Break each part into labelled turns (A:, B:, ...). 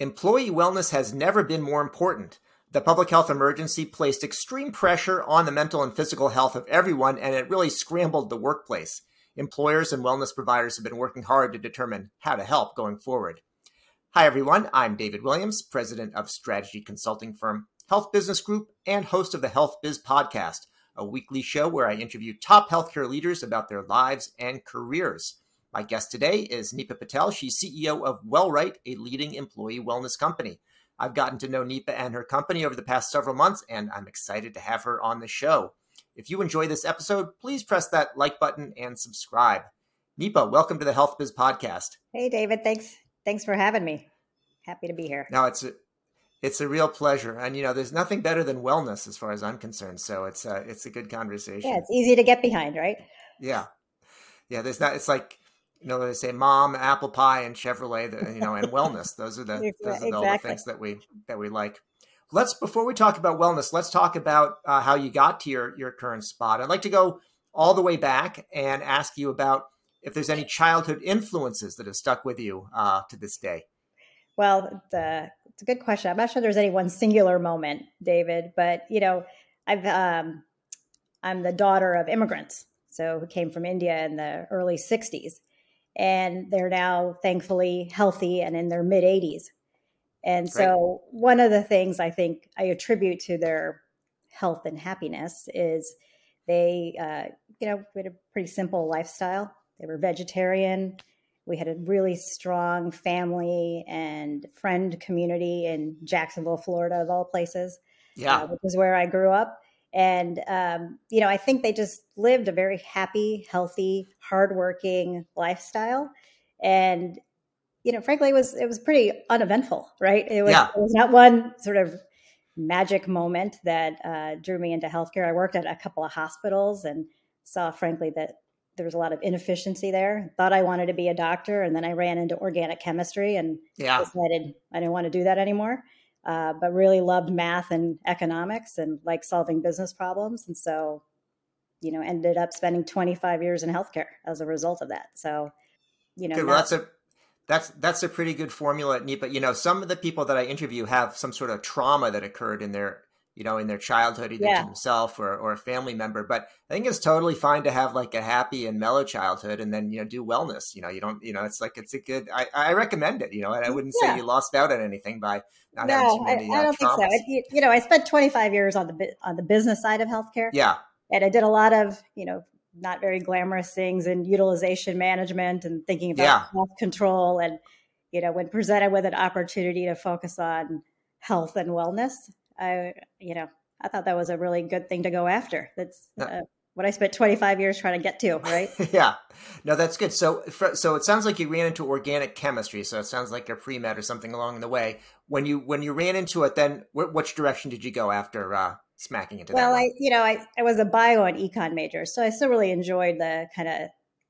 A: Employee wellness has never been more important. The public health emergency placed extreme pressure on the mental and physical health of everyone, and it really scrambled the workplace. Employers and wellness providers have been working hard to determine how to help going forward. Hi, everyone. I'm David Williams, president of strategy consulting firm Health Business Group and host of the Health Biz Podcast, a weekly show where I interview top healthcare leaders about their lives and careers. My guest today is Neepa Patel. She's CEO of WellRight, a leading employee wellness company. I've gotten to know Neepa and her company over the past several months, and I'm excited to have her on the show. If you enjoy this episode, please press that like button and subscribe. Neepa, welcome to the Health Biz Podcast.
B: Hey, David. Thanks. Thanks for having me. Happy to be here.
A: Now it's a, it's a real pleasure, and you know, there's nothing better than wellness as far as I'm concerned. So it's a, it's a good conversation.
B: Yeah, it's easy to get behind, right?
A: Yeah, yeah. There's not. It's like you know, they say mom, apple pie, and Chevrolet, the, you know, and wellness. Those are the those are exactly. all the things that we that we like. Let's before we talk about wellness, let's talk about uh, how you got to your your current spot. I'd like to go all the way back and ask you about if there's any childhood influences that have stuck with you uh, to this day.
B: Well, the, it's a good question. I'm not sure there's any one singular moment, David, but you know, I've um, I'm the daughter of immigrants, so who came from India in the early '60s, and they're now thankfully healthy and in their mid 80s. And so, right. one of the things I think I attribute to their health and happiness is they, uh, you know, we had a pretty simple lifestyle. They were vegetarian. We had a really strong family and friend community in Jacksonville, Florida, of all places.
A: Yeah,
B: uh, which is where I grew up. And, um, you know, I think they just lived a very happy, healthy, hardworking lifestyle. And, you know, frankly, it was, it was pretty uneventful, right? It was, yeah. it was not one sort of magic moment that uh, drew me into healthcare. I worked at a couple of hospitals and saw, frankly, that there was a lot of inefficiency there. Thought I wanted to be a doctor, and then I ran into organic chemistry and yeah. decided I didn't want to do that anymore uh, but really loved math and economics and like solving business problems. And so, you know, ended up spending 25 years in healthcare as a result of that. So, you know,
A: good, well, that's a that's that's a pretty good formula, But you know, some of the people that I interview have some sort of trauma that occurred in their you know, in their childhood, either yeah. to themselves or, or a family member. But I think it's totally fine to have like a happy and mellow childhood and then, you know, do wellness. You know, you don't, you know, it's like, it's a good, I, I recommend it, you know, and I wouldn't yeah. say you lost out on anything by not no, having too many I, I don't uh, think so.
B: It, you know, I spent 25 years on the, on the business side of healthcare.
A: Yeah.
B: And I did a lot of, you know, not very glamorous things in utilization management and thinking about yeah. health control. And, you know, when presented with an opportunity to focus on health and wellness, I, you know, I thought that was a really good thing to go after. That's uh, what I spent 25 years trying to get to, right?
A: yeah. No, that's good. So, so it sounds like you ran into organic chemistry. So it sounds like a pre med or something along the way. When you when you ran into it, then which direction did you go after uh, smacking into
B: well,
A: that?
B: Well, I you know I, I was a bio and econ major, so I still really enjoyed the kind of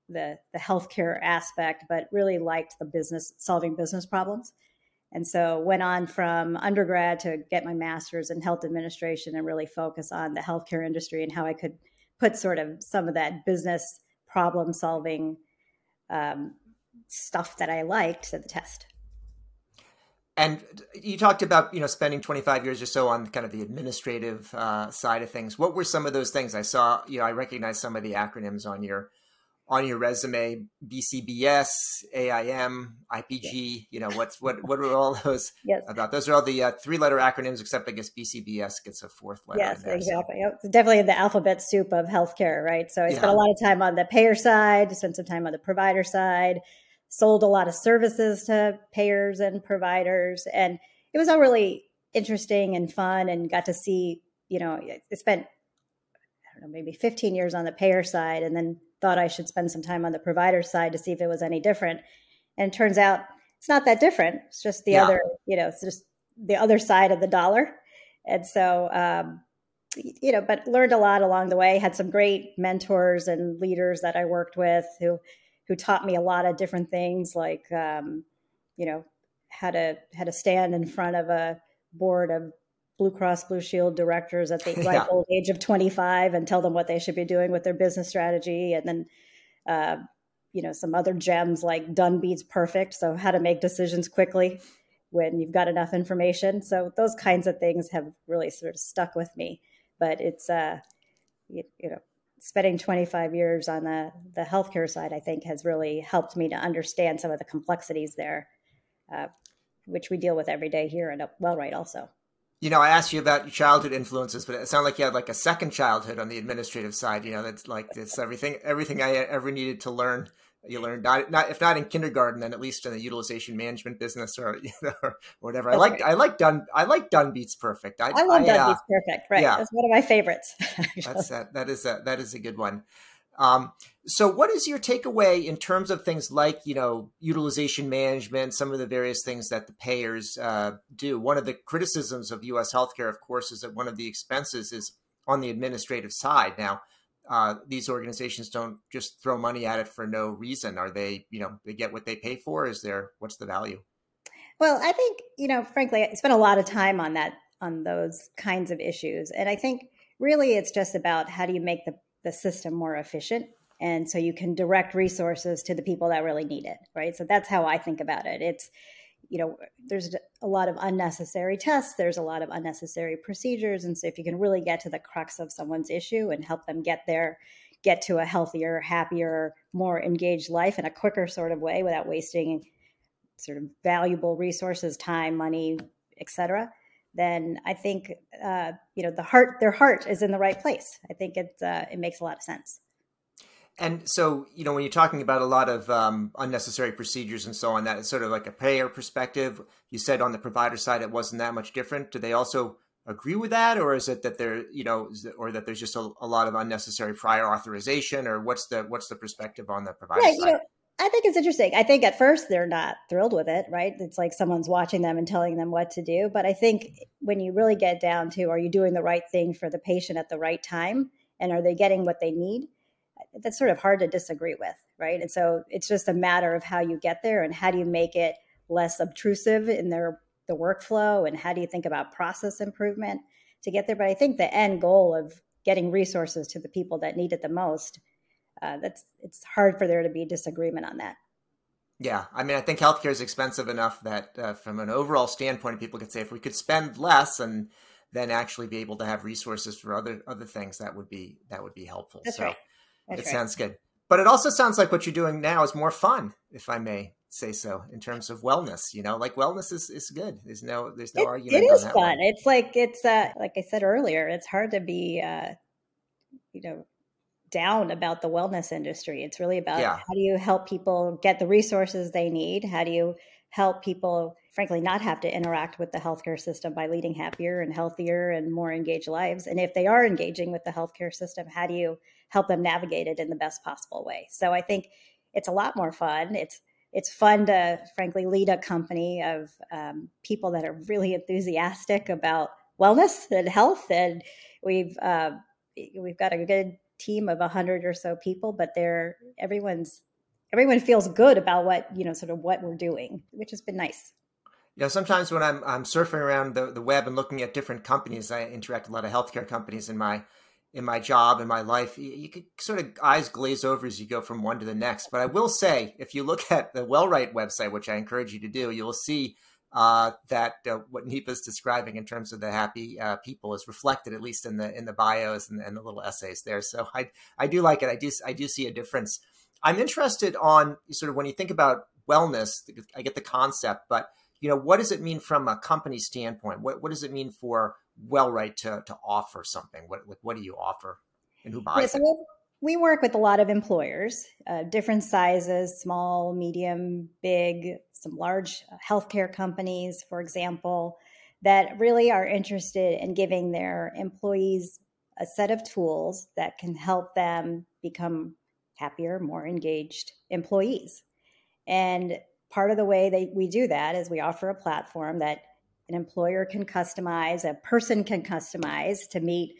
B: the the healthcare aspect, but really liked the business solving business problems. And so went on from undergrad to get my master's in health administration and really focus on the healthcare industry and how I could put sort of some of that business problem solving um, stuff that I liked to the test.
A: And you talked about you know spending 25 years or so on kind of the administrative uh, side of things. What were some of those things? I saw you know I recognized some of the acronyms on your on your resume BCBS, AIM, IPG, you know, what's what what are all those yes. about? Those are all the uh, three letter acronyms, except I guess BCBS gets a fourth letter.
B: Yes, there, exactly. So. It's definitely in the alphabet soup of healthcare, right? So I yeah. spent a lot of time on the payer side, spent some time on the provider side, sold a lot of services to payers and providers, and it was all really interesting and fun, and got to see, you know, I spent I don't know maybe 15 years on the payer side, and then thought I should spend some time on the provider side to see if it was any different. And it turns out it's not that different. It's just the yeah. other, you know, it's just the other side of the dollar. And so, um, you know, but learned a lot along the way. Had some great mentors and leaders that I worked with who who taught me a lot of different things, like um, you know how to how to stand in front of a board of Blue Cross Blue Shield directors at the ripe yeah. old age of 25 and tell them what they should be doing with their business strategy. And then, uh, you know, some other gems like Done Beats Perfect. So, how to make decisions quickly when you've got enough information. So those kinds of things have really sort of stuck with me. But it's uh, you, you know, spending 25 years on the the healthcare side, I think, has really helped me to understand some of the complexities there, uh, which we deal with every day here and at WellRight also.
A: You know, I asked you about your childhood influences, but it sounded like you had like a second childhood on the administrative side. You know, that's like it's everything everything I ever needed to learn you learned not, not if not in kindergarten then at least in the utilization management business or you know or whatever That's i like right. i like dun i like done beats perfect
B: i, I love I, done uh, beats perfect right yeah. that's one of my favorites
A: that's that that is a that is a good one um, so what is your takeaway in terms of things like you know utilization management some of the various things that the payers uh, do one of the criticisms of us healthcare of course is that one of the expenses is on the administrative side now uh, these organizations don't just throw money at it for no reason. Are they, you know, they get what they pay for? Is there, what's the value?
B: Well, I think, you know, frankly, I spent a lot of time on that, on those kinds of issues. And I think really it's just about how do you make the, the system more efficient? And so you can direct resources to the people that really need it, right? So that's how I think about it. It's, you know, there's a lot of unnecessary tests, there's a lot of unnecessary procedures. And so if you can really get to the crux of someone's issue and help them get there, get to a healthier, happier, more engaged life in a quicker sort of way without wasting sort of valuable resources, time, money, etc., then I think uh, you know the heart, their heart is in the right place. I think it uh, it makes a lot of sense.
A: And so, you know, when you're talking about a lot of um, unnecessary procedures and so on, that is sort of like a payer perspective. You said on the provider side it wasn't that much different. Do they also agree with that, or is it that there, you know, or that there's just a, a, lot of unnecessary prior authorization, or what's the what's the perspective on the provider yeah, side? You know,
B: I think it's interesting. I think at first they're not thrilled with it, right? It's like someone's watching them and telling them what to do. But I think when you really get down to, are you doing the right thing for the patient at the right time, and are they getting what they need? That's sort of hard to disagree with, right? And so it's just a matter of how you get there and how do you make it less obtrusive in their the workflow and how do you think about process improvement to get there. But I think the end goal of getting resources to the people that need it the most, uh, that's it's hard for there to be disagreement on that.
A: Yeah, I mean, I think healthcare is expensive enough that, uh, from an overall standpoint, people could say if we could spend less and then actually be able to have resources for other other things, that would be that would be helpful.
B: That's so, right.
A: That's it right. sounds good. But it also sounds like what you're doing now is more fun, if I may say so, in terms of wellness. You know, like wellness is, is good. There's no there's no
B: it,
A: argument.
B: It is fun. One. It's like it's uh like I said earlier, it's hard to be uh you know down about the wellness industry. It's really about yeah. how do you help people get the resources they need? How do you help people, frankly, not have to interact with the healthcare system by leading happier and healthier and more engaged lives? And if they are engaging with the healthcare system, how do you help them navigate it in the best possible way? So I think it's a lot more fun. It's it's fun to frankly lead a company of um, people that are really enthusiastic about wellness and health and we've uh, we've got a good team of 100 or so people but they're everyone's everyone feels good about what you know sort of what we're doing which has been nice
A: you know sometimes when i'm i'm surfing around the, the web and looking at different companies i interact with a lot of healthcare companies in my in my job in my life you, could sort of eyes glaze over as you go from one to the next but i will say if you look at the WellRight website which i encourage you to do you'll see uh, that uh, what Neepa is describing in terms of the happy uh, people is reflected at least in the in the bios and, and, the little essays there. So I I do like it. I do I do see a difference. I'm interested on sort of when you think about wellness, I get the concept, but you know, what does it mean from a company standpoint? What what does it mean for WellRight to to offer something? What what do you offer, and who buys yeah, so it?
B: We work with a lot of employers, uh, different sizes, small, medium, big, some large healthcare companies, for example, that really are interested in giving their employees a set of tools that can help them become happier, more engaged employees. And part of the way that we do that is we offer a platform that an employer can customize, a person can customize to meet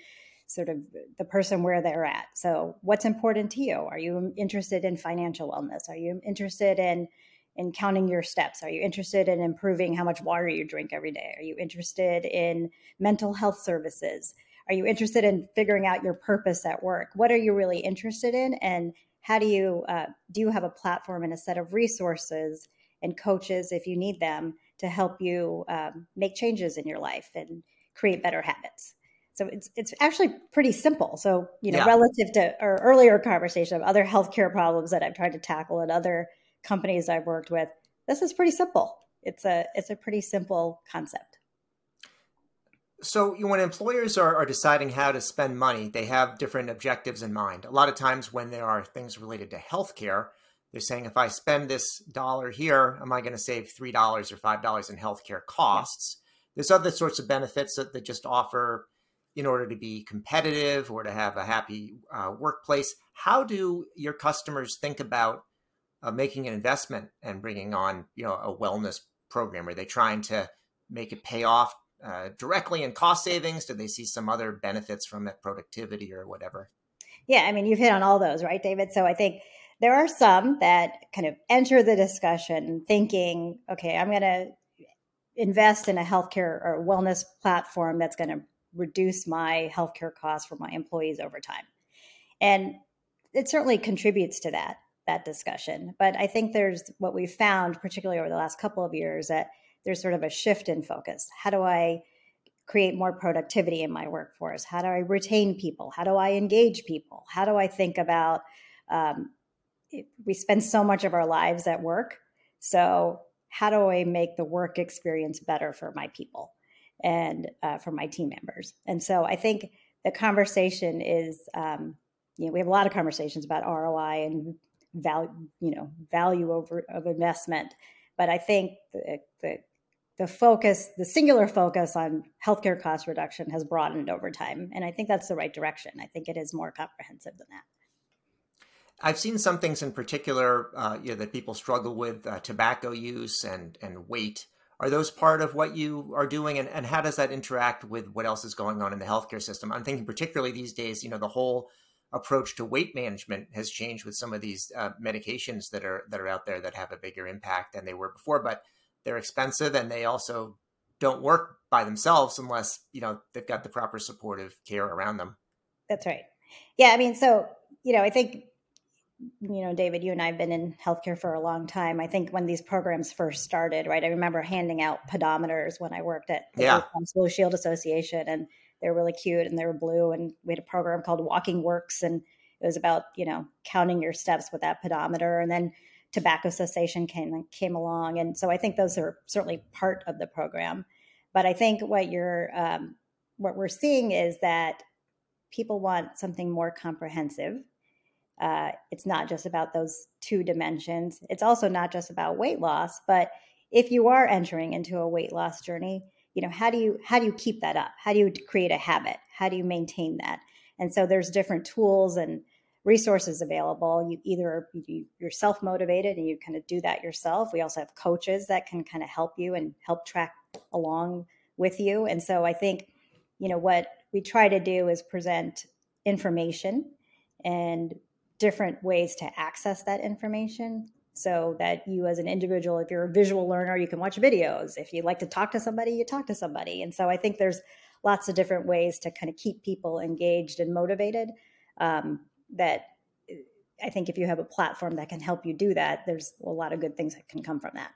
B: sort of the person where they're at. So, what's important to you? Are you interested in financial wellness? Are you interested in in counting your steps? Are you interested in improving how much water you drink every day? Are you interested in mental health services? Are you interested in figuring out your purpose at work? What are you really interested in? And how do you uh, do you have a platform and a set of resources and coaches if you need them to help you um, make changes in your life and create better habits. So it's it's actually pretty simple. So you know, yeah. relative to our earlier conversation of other healthcare problems that I've tried to tackle at other companies I've worked with, this is pretty simple. It's a it's a pretty simple concept.
A: So when employers are, are deciding how to spend money, they have different objectives in mind. A lot of times when there are things related to healthcare, they're saying if I spend this dollar here, am I going to save three dollars or five dollars in healthcare costs? There's other sorts of benefits that, that just offer in order to be competitive or to have a happy uh, workplace. How do your customers think about uh, making an investment and bringing on, you know, a wellness program? Are they trying to make it pay off uh, directly in cost savings? Do they see some other benefits from it, productivity or whatever?
B: Yeah, I mean, you've hit on all those, right, David? So I think there are some that kind of enter the discussion thinking, okay, I'm going to invest in a healthcare or wellness platform that's going to reduce my healthcare costs for my employees over time. And it certainly contributes to that that discussion. But I think there's what we've found, particularly over the last couple of years, that there's sort of a shift in focus. How do I create more productivity in my workforce? How do I retain people? How do I engage people? How do I think about? Um, we spend so much of our lives at work, so how do I make the work experience better for my people? and uh, for my team members. And so I think the conversation is, um, you know, we have a lot of conversations about ROI and value, you know, value over of investment. But I think the, the the focus, the singular focus on healthcare cost reduction has broadened over time. And I think that's the right direction. I think it is more comprehensive than that.
A: I've seen some things in particular uh, you know, that people struggle with uh, tobacco use and, and weight. Are those part of what you are doing? And, and how does that interact with what else is going on in the healthcare system? I'm thinking particularly these days, you know, the whole approach to weight management has changed with some of these uh, medications that are that are out there that have a bigger impact than they were before, but they're expensive and they also don't work by themselves unless you know they've got the proper supportive care around them.
B: That's right. Yeah, I mean, so you know, I think you know, David, you and I have been in healthcare for a long time. I think when these programs first started, right, I remember handing out pedometers when I worked at the yeah. Blue Shield Association, and they were really cute and they were blue. And we had a program called Walking Works, and it was about you know counting your steps with that pedometer. And then tobacco cessation came came along, and so I think those are certainly part of the program. But I think what you're um, what we're seeing is that people want something more comprehensive uh, it's not just about those two dimensions. It's also not just about weight loss, but if you are entering into a weight loss journey, you know how do you how do you keep that up? How do you create a habit? How do you maintain that? And so there's different tools and resources available. You either you're self motivated and you kind of do that yourself. We also have coaches that can kind of help you and help track along with you. And so I think you know what we try to do is present information and different ways to access that information so that you as an individual if you're a visual learner you can watch videos if you like to talk to somebody you talk to somebody and so i think there's lots of different ways to kind of keep people engaged and motivated um, that i think if you have a platform that can help you do that there's a lot of good things that can come from that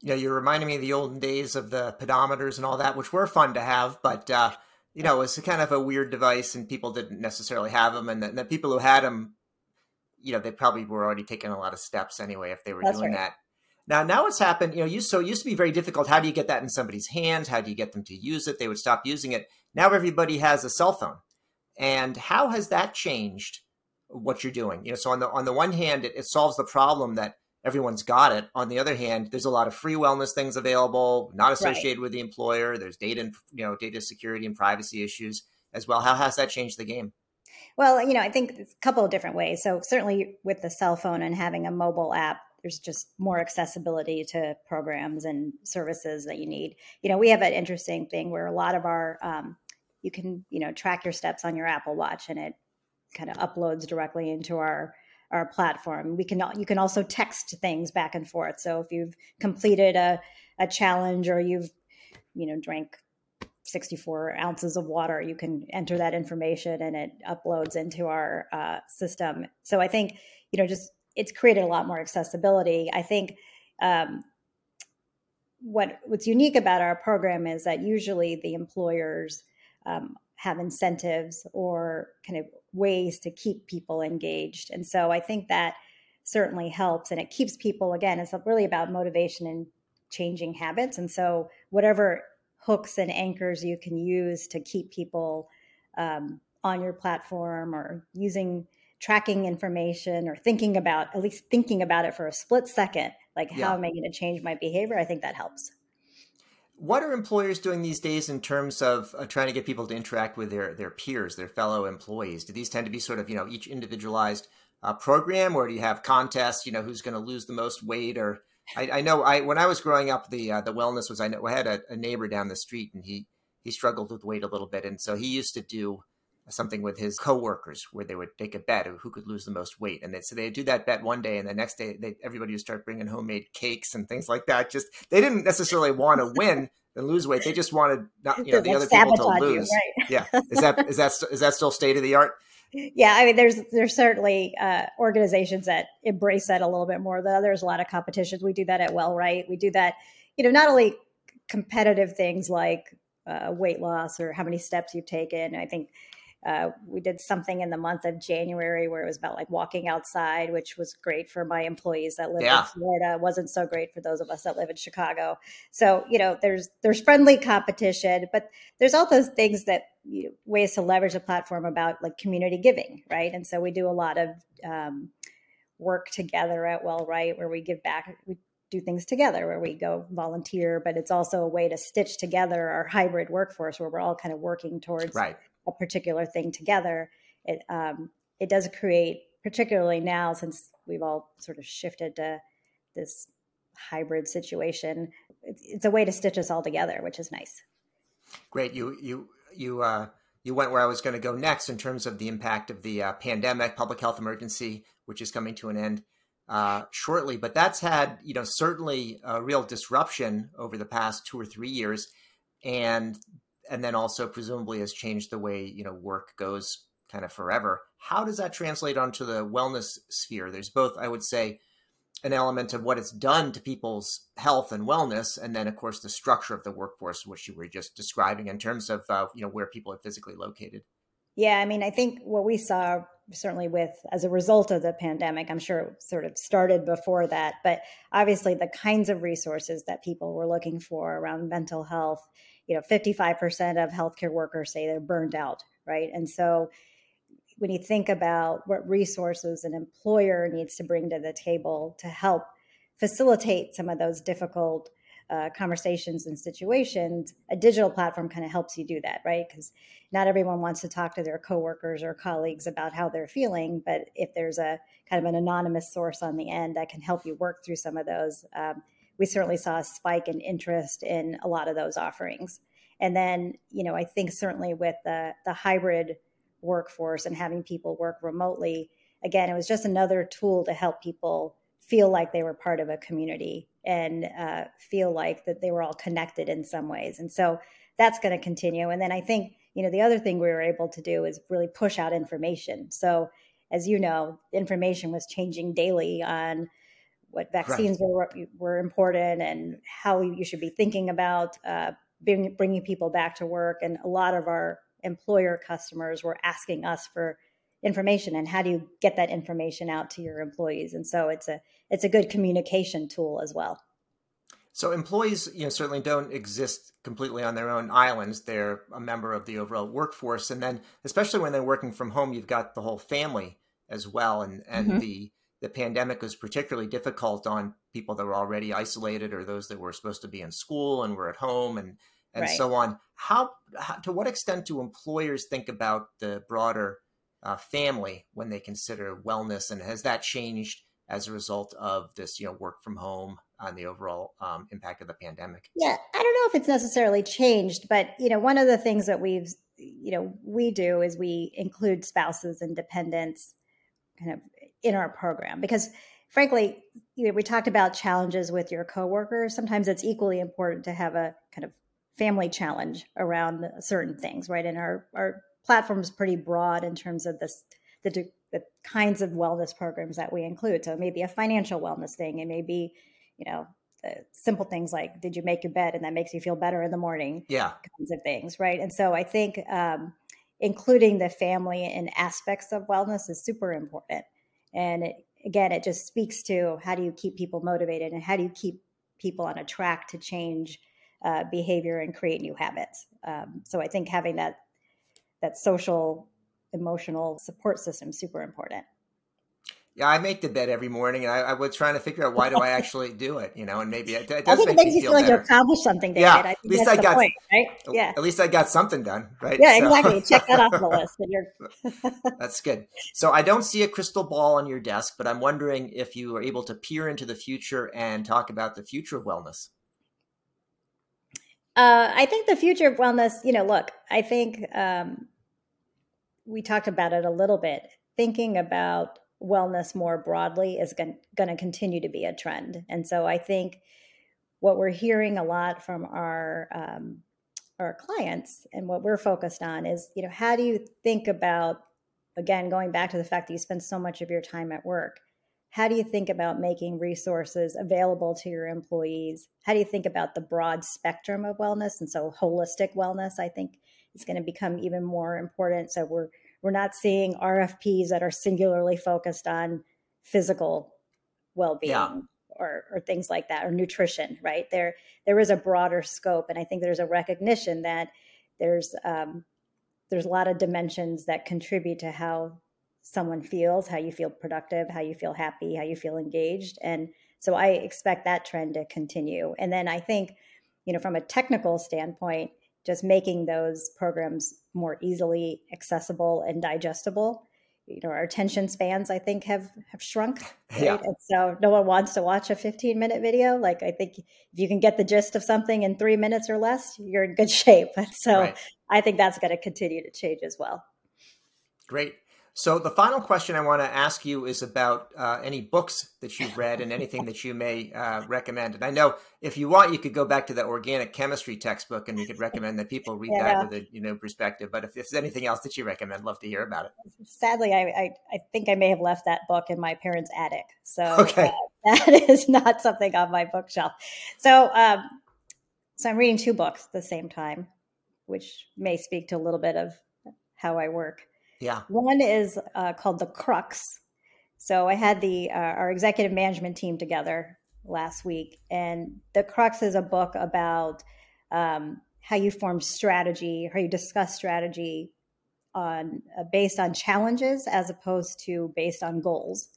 A: you know you're reminding me of the olden days of the pedometers and all that which were fun to have but uh, you know, it was kind of a weird device and people didn't necessarily have them. And the, the people who had them, you know, they probably were already taking a lot of steps anyway if they were That's doing right. that. Now, now it's happened, you know, you, so it used to be very difficult. How do you get that in somebody's hands? How do you get them to use it? They would stop using it. Now everybody has a cell phone. And how has that changed what you're doing? You know, so on the on the one hand, it, it solves the problem that everyone's got it. On the other hand, there's a lot of free wellness things available, not associated right. with the employer. There's data, and, you know, data security and privacy issues as well. How has that changed the game?
B: Well, you know, I think it's a couple of different ways. So certainly with the cell phone and having a mobile app, there's just more accessibility to programs and services that you need. You know, we have an interesting thing where a lot of our um, you can you know track your steps on your Apple Watch, and it kind of uploads directly into our our platform. We can you can also text things back and forth. So if you've completed a a challenge or you've you know drank 64 ounces of water, you can enter that information and it uploads into our uh, system. So I think you know just it's created a lot more accessibility. I think um, what what's unique about our program is that usually the employers um, have incentives or kind of ways to keep people engaged, and so I think that certainly helps, and it keeps people again. It's really about motivation and changing habits, and so whatever hooks and anchors you can use to keep people um, on your platform or using tracking information or thinking about at least thinking about it for a split second like yeah. how am i going to change my behavior i think that helps
A: what are employers doing these days in terms of uh, trying to get people to interact with their their peers their fellow employees? Do these tend to be sort of you know each individualized uh, program or do you have contests you know who's going to lose the most weight or I, I, know I when I was growing up, the uh, the wellness was I know I had a, a, neighbor down the street and he he struggled with weight a little bit, and so he used to do something with his coworkers where they would take a bet of who could lose the most weight, and they, so they'd do that bet one day, and the next day they, everybody would start bringing homemade cakes and things like that. Just they didn't necessarily want to win and lose weight; they just wanted not you know the other people to lose. You, right? yeah, is that is that is that still state of the art?
B: yeah, I mean, there's there's certainly uh, organizations that embrace that a little bit more. There's a lot of competitions. We do that at WellRight. We do that, you know, not only competitive things like uh, weight loss or how many steps you've taken. I think uh, we did something in the month of January where it was about like walking outside, which was great for my employees that live yeah. in Florida. It wasn't so great for those of us that live in Chicago. So you know, there's there's friendly competition, but there's all those things that you know, ways to leverage the platform about like community giving, right? And so we do a lot of um, work together at WellRight where we give back. We do things together where we go volunteer, but it's also a way to stitch together our hybrid workforce where we're all kind of working towards
A: right
B: a particular thing together, it um, it does create, particularly now since we've all sort of shifted to this hybrid situation, it's, a way to stitch us all together, which is nice.
A: Great, you you you uh, you went where I was going to go next in terms of the impact of the uh, pandemic, public health emergency, which is coming to an end uh, shortly. But that's had you know certainly a real disruption over the past two or three years, and and then also presumably has changed the way you know work goes kind of forever. How does that translate onto the wellness sphere? There's both, I would say, an element of what it's done to people's health and wellness, and then of course the structure of the workforce, which you were just describing in terms of uh, you know where people are physically located.
B: Yeah, I mean, I think what we saw certainly with as a result of the pandemic, I'm sure it sort of started before that, but obviously the kinds of resources that people were looking for around mental health you know 55% of healthcare workers say they're burned out right and so when you think about what resources an employer needs to bring to the table to help facilitate some of those difficult uh, conversations and situations, a digital platform kind of helps you do that, right? Because not everyone wants to talk to their coworkers or colleagues about how they're feeling, but if there's a kind of an anonymous source on the end that can help you work through some of those, um, we certainly saw a spike in interest in a lot of those offerings. And then, you know, I think certainly with the the hybrid workforce and having people work remotely, again, it was just another tool to help people feel like they were part of a community and uh, feel like that they were all connected in some ways. And so that's going to continue. And then I think, you know, the other thing we were able to do is really push out information. So as you know, information was changing daily on what vaccines right. were were important and how you should be thinking about uh, bring, bringing people back to work. And a lot of our employer customers were asking us for information and how do you get that information out to your employees. And so it's a it's a good communication tool as well.
A: So employees, you know, certainly don't exist completely on their own islands. They're a member of the overall workforce, and then especially when they're working from home, you've got the whole family as well, and and mm-hmm. the the pandemic was particularly difficult on people that were already isolated or those that were supposed to be in school and were at home and and right. so on. How, how, to what extent do employers think about the broader uh, family when they consider wellness, and has that changed as a result of this, you know, work from home on the overall um, impact of the pandemic?
B: Yeah, I don't know if it's necessarily changed, but you know, one of the things that we've you know we do is we include spouses and dependents kind of in our program because frankly you know, we talked about challenges with your coworkers. Sometimes it's equally important to have a kind of family challenge around certain things right? And our our platform is pretty broad in terms of this the, the kinds of wellness programs that we include. So it may be a financial wellness thing. It may be you know simple things like did you make your bed? And that makes you feel better in the morning
A: yeah.
B: kinds of things right? And so i think um, including the family and aspects of wellness is super important and it, again it just speaks to how do you keep people motivated and how do you keep people on a track to change uh, behavior and create new habits. Um, so i think having that that social emotional support system super important
A: yeah, I make the bed every morning, and I, I, was trying to figure out why do I actually do it, you know, and maybe it, it does
B: I think
A: make
B: it makes
A: me
B: you
A: feel
B: feel like you accomplished something, David.
A: Yeah,
B: I
A: at least I got
B: point, right? Yeah,
A: at least I got something done, right?
B: Yeah,
A: So-
B: exactly. Check that off the list.
A: That's good. So I don't see a crystal ball on your desk, but I'm wondering if you are able to peer into the future and talk about the future of wellness.
B: Uh, I think the future of wellness, you know, look, I think um, we talked about it a little bit. Thinking about wellness more broadly is going to continue to be a trend. And so I think what we're hearing a lot from our um, our clients and what we're focused on is, you know, how do you think about again going back to the fact that you spend so much of your time at work how do you think about making resources available to your employees? How do you think about the broad spectrum of wellness? And so holistic wellness i think is going to become even more important. So we're we're not seeing rfps that are singularly focused on physical well-being
A: Yeah.
B: or, or things like that or nutrition right there there is a broader scope and i think there's a recognition that there's um, there's a lot of dimensions that contribute to how someone feels, how you feel productive, how you feel happy, how you feel engaged. And so I expect that trend to continue. And then I think, you know, from a technical standpoint, just making those programs more easily accessible and digestible. You know, our attention spans, I think, have have shrunk. Right?
A: Yeah.
B: And so no one wants to watch a 15 minute video. Like I think if you can get the gist of something in three minutes or less, you're in good shape. So
A: Right.
B: I think that's going to continue to change as well.
A: Great. So the final question I want to ask you is about uh, any books that you've read and anything that you may uh, recommend. And I know if you want, you could go back to the organic chemistry textbook, and we could recommend that people read
B: Yeah.
A: that with a you know perspective. But if, if there's anything else that you recommend, I'd love to hear about it.
B: Sadly, I, I, I think I may have left that book in my parents' attic. So
A: Okay.
B: uh, that is not something on my bookshelf. So, um, so I'm reading two books at the same time, which may speak to a little bit of how I work.
A: Yeah.
B: One is uh, called The Crux. So I had the uh, our executive management team together last week, and The Crux is a book about um, how you form strategy, how you discuss strategy on uh, based on challenges as opposed to based on goals.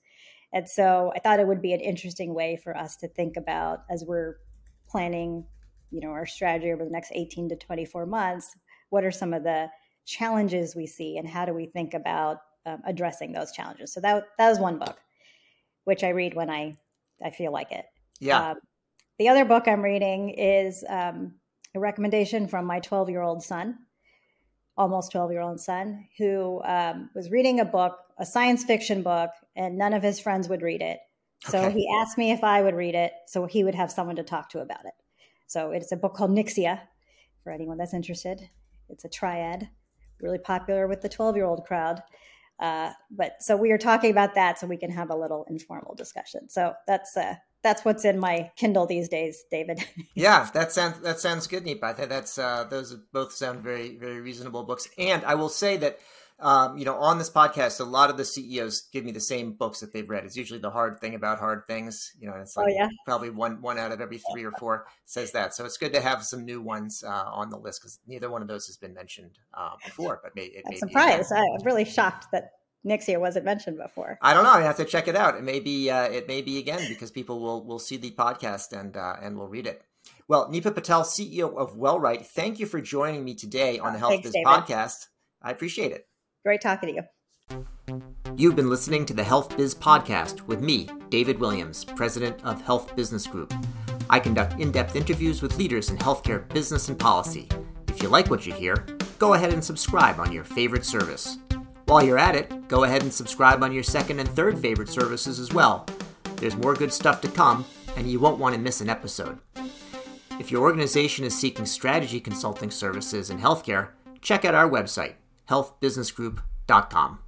B: And so I thought it would be an interesting way for us to think about as we're planning, you know, our strategy over the next 18 to 24 months. What are some of the challenges we see, and how do we think about um, addressing those challenges? So that that was one book, which I read when I I feel like it.
A: Yeah.
B: Um, the other book I'm reading is um, a recommendation from my 12 year old son, almost 12 year old son, who um, was reading a book, a science fiction book, and none of his friends would read it. So
A: Okay.
B: he asked me if I would read it so he would have someone to talk to about it. So it's a book called Nyxia for anyone that's interested. It's a triad, really popular with the 12 year old crowd. Uh, but so we are talking about that so we can have a little informal discussion. So that's uh, that's what's in my Kindle these days, David.
A: Yeah, that sounds that sounds good, Neepa. That's uh, those both sound very very reasonable books. And I will say that um, you know on this podcast, a lot of the CEOs give me the same books that they've read. It's usually the hard thing about hard things. You know, and it's
B: Oh,
A: like
B: yeah?
A: probably one one out of every three or four says that. So it's good to have some new ones uh, on the list because neither one of those has been mentioned uh, before. But may, it
B: I'm
A: may
B: surprised. I'm really shocked that Nyxia wasn't mentioned before.
A: I don't know. I have to check it out. It may be uh, it may be again because people will will see the podcast and uh, and will read it. Well, Neepa Patel, CEO of WellRight, thank you for joining me today on the Health
B: Thanks,
A: Biz
B: David.
A: podcast. I appreciate it.
B: Great talking to you.
A: You've been listening to the Health Biz podcast with me, David Williams, president of Health Business Group. I conduct in-depth interviews with leaders in healthcare business and policy. If you like what you hear, go ahead and subscribe on your favorite service. While you're at it, go ahead and subscribe on your second and third favorite services as well. There's more good stuff to come, and you won't want to miss an episode. If your organization is seeking strategy consulting services in healthcare, check out our website, healthbusinessgroup.com.